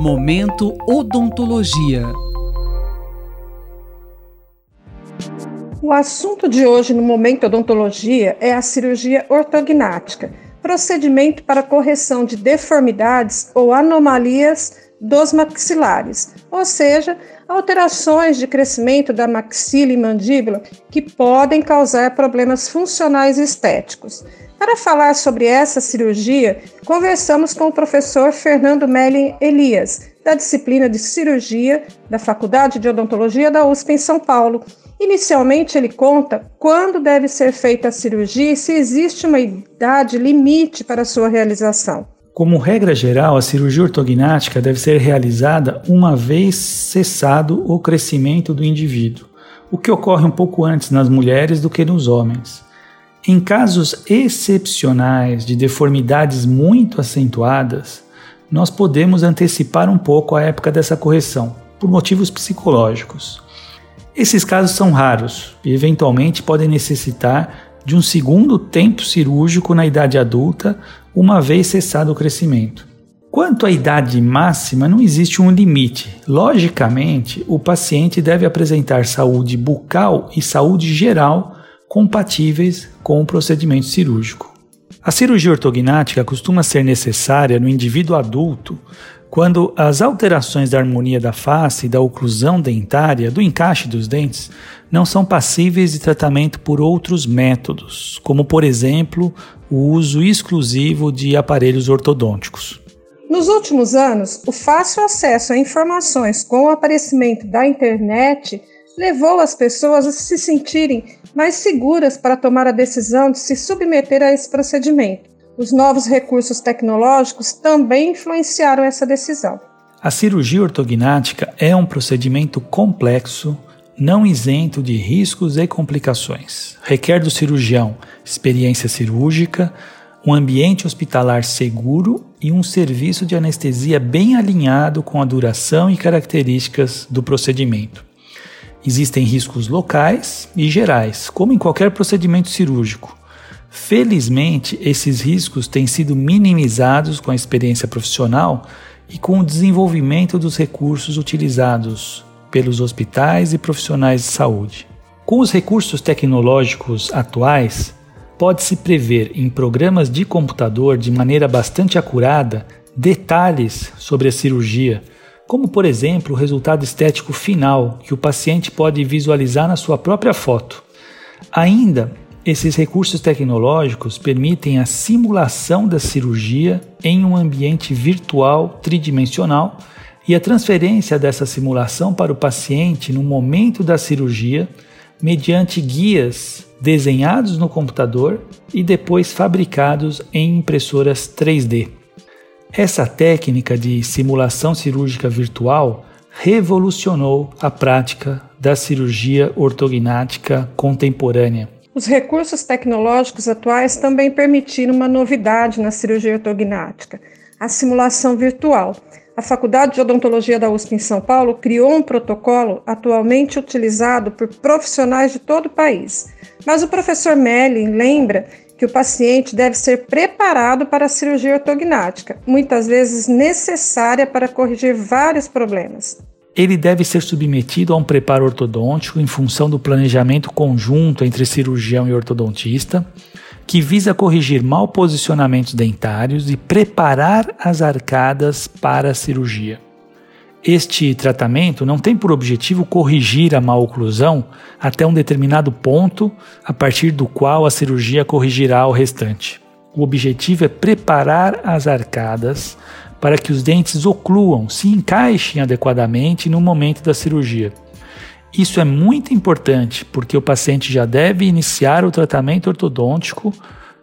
Momento Odontologia. O assunto de hoje no Momento Odontologia é a cirurgia ortognática, procedimento para correção de deformidades ou anomalias dos maxilares, ou seja, alterações de crescimento da maxila e mandíbula que podem causar problemas funcionais e estéticos. Para falar sobre essa cirurgia, conversamos com o professor Fernando Melli Elias, da disciplina de cirurgia da Faculdade de Odontologia da USP em São Paulo. Inicialmente, ele conta quando deve ser feita a cirurgia e se existe uma idade limite para sua realização. Como regra geral, a cirurgia ortognática deve ser realizada uma vez cessado o crescimento do indivíduo, o que ocorre um pouco antes nas mulheres do que nos homens. Em casos excepcionais de deformidades muito acentuadas, nós podemos antecipar um pouco a época dessa correção, por motivos psicológicos. Esses casos são raros e, eventualmente, podem necessitar de um segundo tempo cirúrgico na idade adulta, uma vez cessado o crescimento. Quanto à idade máxima, não existe um limite. Logicamente, o paciente deve apresentar saúde bucal e saúde geral compatíveis com o procedimento cirúrgico. A cirurgia ortognática costuma ser necessária no indivíduo adulto quando as alterações da harmonia da face e da oclusão dentária, do encaixe dos dentes, não são passíveis de tratamento por outros métodos, como por exemplo o uso exclusivo de aparelhos ortodônticos. Nos últimos anos, o fácil acesso a informações com o aparecimento da internet levou as pessoas a se sentirem mais seguras para tomar a decisão de se submeter a esse procedimento. Os novos recursos tecnológicos também influenciaram essa decisão. A cirurgia ortognática é um procedimento complexo, não isento de riscos e complicações. Requer do cirurgião experiência cirúrgica, um ambiente hospitalar seguro e um serviço de anestesia bem alinhado com a duração e características do procedimento. Existem riscos locais e gerais, como em qualquer procedimento cirúrgico. Felizmente, esses riscos têm sido minimizados com a experiência profissional e com o desenvolvimento dos recursos utilizados pelos hospitais e profissionais de saúde. Com os recursos tecnológicos atuais, pode-se prever em programas de computador de maneira bastante acurada detalhes sobre a cirurgia como por exemplo o resultado estético final que o paciente pode visualizar na sua própria foto. Ainda, esses recursos tecnológicos permitem a simulação da cirurgia em um ambiente virtual tridimensional e a transferência dessa simulação para o paciente no momento da cirurgia mediante guias desenhados no computador e depois fabricados em impressoras 3D. Essa técnica de simulação cirúrgica virtual revolucionou a prática da cirurgia ortognática contemporânea. Os recursos tecnológicos atuais também permitiram uma novidade na cirurgia ortognática: a simulação virtual. A Faculdade de Odontologia da USP em São Paulo criou um protocolo atualmente utilizado por profissionais de todo o país. Mas o professor Melling lembra que o paciente deve ser preparado para a cirurgia ortognática, muitas vezes necessária para corrigir vários problemas. Ele deve ser submetido a um preparo ortodôntico em função do planejamento conjunto entre cirurgião e ortodontista, que visa corrigir mal posicionamentos dentários e preparar as arcadas para a cirurgia. Este tratamento não tem por objetivo corrigir a maloclusão até um determinado ponto, a partir do qual a cirurgia corrigirá o restante. O objetivo é preparar as arcadas para que os dentes ocluam, se encaixem adequadamente no momento da cirurgia. Isso é muito importante porque o paciente já deve iniciar o tratamento ortodôntico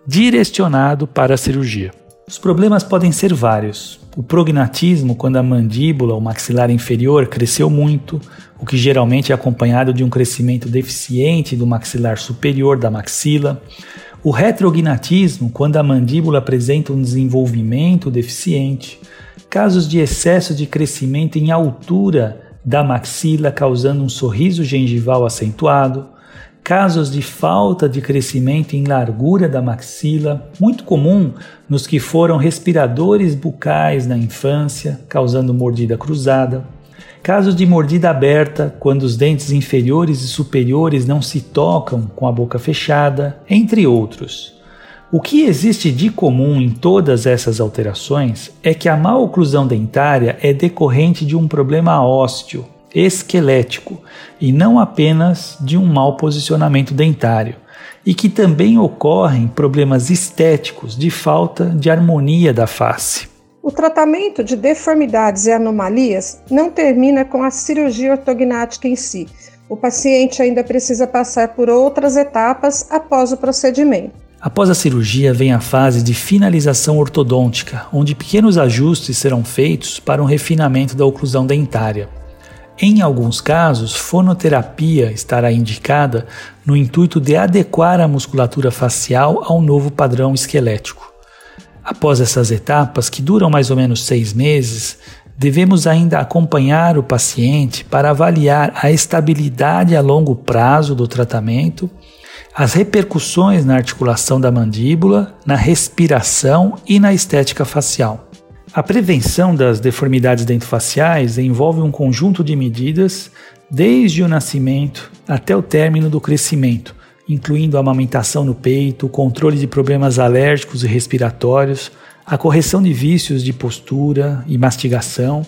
direcionado para a cirurgia. Os problemas podem ser vários. O prognatismo, quando a mandíbula, o maxilar inferior, cresceu muito, o que geralmente é acompanhado de um crescimento deficiente do maxilar superior da maxila. O retrognatismo, quando a mandíbula apresenta um desenvolvimento deficiente. Casos de excesso de crescimento em altura da maxila, causando um sorriso gengival acentuado casos de falta de crescimento em largura da maxila, muito comum nos que foram respiradores bucais na infância, causando mordida cruzada, casos de mordida aberta, quando os dentes inferiores e superiores não se tocam com a boca fechada, entre outros. O que existe de comum em todas essas alterações é que a má oclusão dentária é decorrente de um problema ósseo, esquelético, e não apenas de um mau posicionamento dentário, e que também ocorrem problemas estéticos de falta de harmonia da face. O tratamento de deformidades e anomalias não termina com a cirurgia ortognática em si. O paciente ainda precisa passar por outras etapas após o procedimento. Após a cirurgia vem a fase de finalização ortodôntica, onde pequenos ajustes serão feitos para um refinamento da oclusão dentária. Em alguns casos, fonoterapia estará indicada no intuito de adequar a musculatura facial ao novo padrão esquelético. Após essas etapas, que duram mais ou menos seis meses, devemos ainda acompanhar o paciente para avaliar a estabilidade a longo prazo do tratamento, as repercussões na articulação da mandíbula, na respiração e na estética facial. A prevenção das deformidades dentofaciais envolve um conjunto de medidas desde o nascimento até o término do crescimento, incluindo a amamentação no peito, o controle de problemas alérgicos e respiratórios, a correção de vícios de postura e mastigação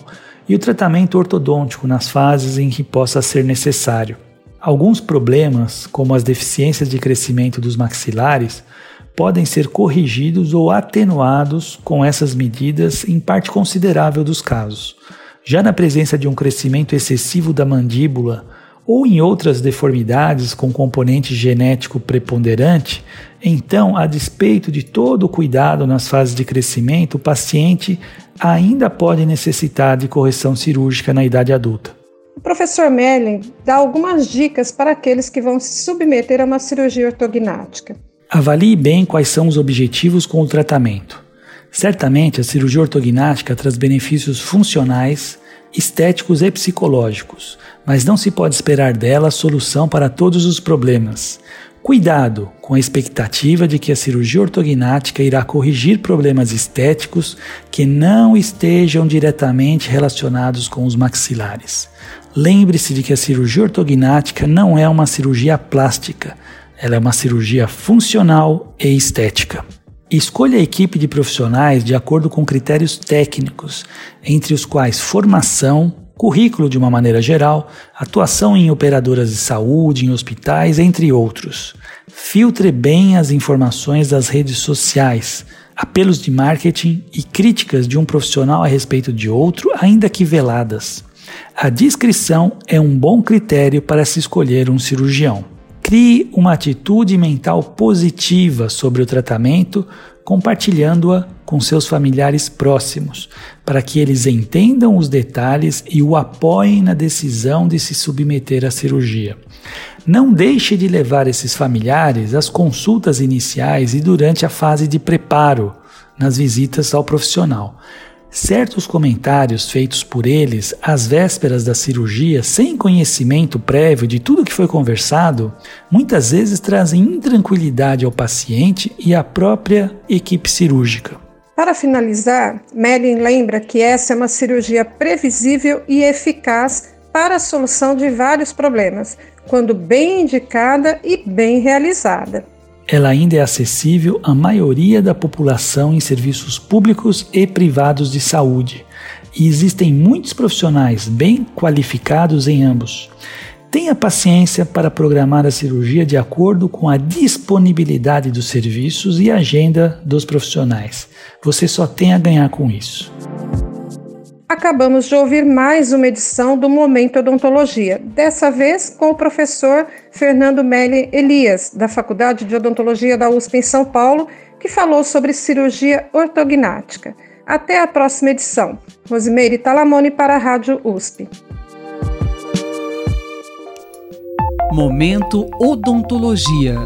e o tratamento ortodôntico nas fases em que possa ser necessário. Alguns problemas, como as deficiências de crescimento dos maxilares, podem ser corrigidos ou atenuados com essas medidas em parte considerável dos casos. Já na presença de um crescimento excessivo da mandíbula ou em outras deformidades com componente genético preponderante, então, a despeito de todo o cuidado nas fases de crescimento, o paciente ainda pode necessitar de correção cirúrgica na idade adulta. O professor Merlin dá algumas dicas para aqueles que vão se submeter a uma cirurgia ortognática. Avalie bem quais são os objetivos com o tratamento. Certamente, a cirurgia ortognática traz benefícios funcionais, estéticos e psicológicos, mas não se pode esperar dela solução para todos os problemas. Cuidado com a expectativa de que a cirurgia ortognática irá corrigir problemas estéticos que não estejam diretamente relacionados com os maxilares. Lembre-se de que a cirurgia ortognática não é uma cirurgia plástica ela é uma cirurgia funcional e estética. Escolha a equipe de profissionais de acordo com critérios técnicos, entre os quais formação, currículo de uma maneira geral, atuação em operadoras de saúde, em hospitais, entre outros. Filtre bem as informações das redes sociais, apelos de marketing e críticas de um profissional a respeito de outro, ainda que veladas. A discrição é um bom critério para se escolher um cirurgião. Crie uma atitude mental positiva sobre o tratamento, compartilhando-a com seus familiares próximos, para que eles entendam os detalhes e o apoiem na decisão de se submeter à cirurgia. Não deixe de levar esses familiares às consultas iniciais e durante a fase de preparo, nas visitas ao profissional. Certos comentários feitos por eles às vésperas da cirurgia, sem conhecimento prévio de tudo que foi conversado, muitas vezes trazem intranquilidade ao paciente e à própria equipe cirúrgica. Para finalizar, Melin lembra que essa é uma cirurgia previsível e eficaz para a solução de vários problemas, quando bem indicada e bem realizada ela ainda é acessível à maioria da população em serviços públicos e privados de saúde, e existem muitos profissionais bem qualificados em ambos. Tenha paciência para programar a cirurgia de acordo com a disponibilidade dos serviços e agenda dos profissionais. Você só tem a ganhar com isso. Acabamos de ouvir mais uma edição do Momento Odontologia, dessa vez com o professor Fernando Melli Elias, da Faculdade de Odontologia da USP em São Paulo, que falou sobre cirurgia ortognática. Até a próxima edição. Rosimeire Talamone para a Rádio USP. Momento Odontologia.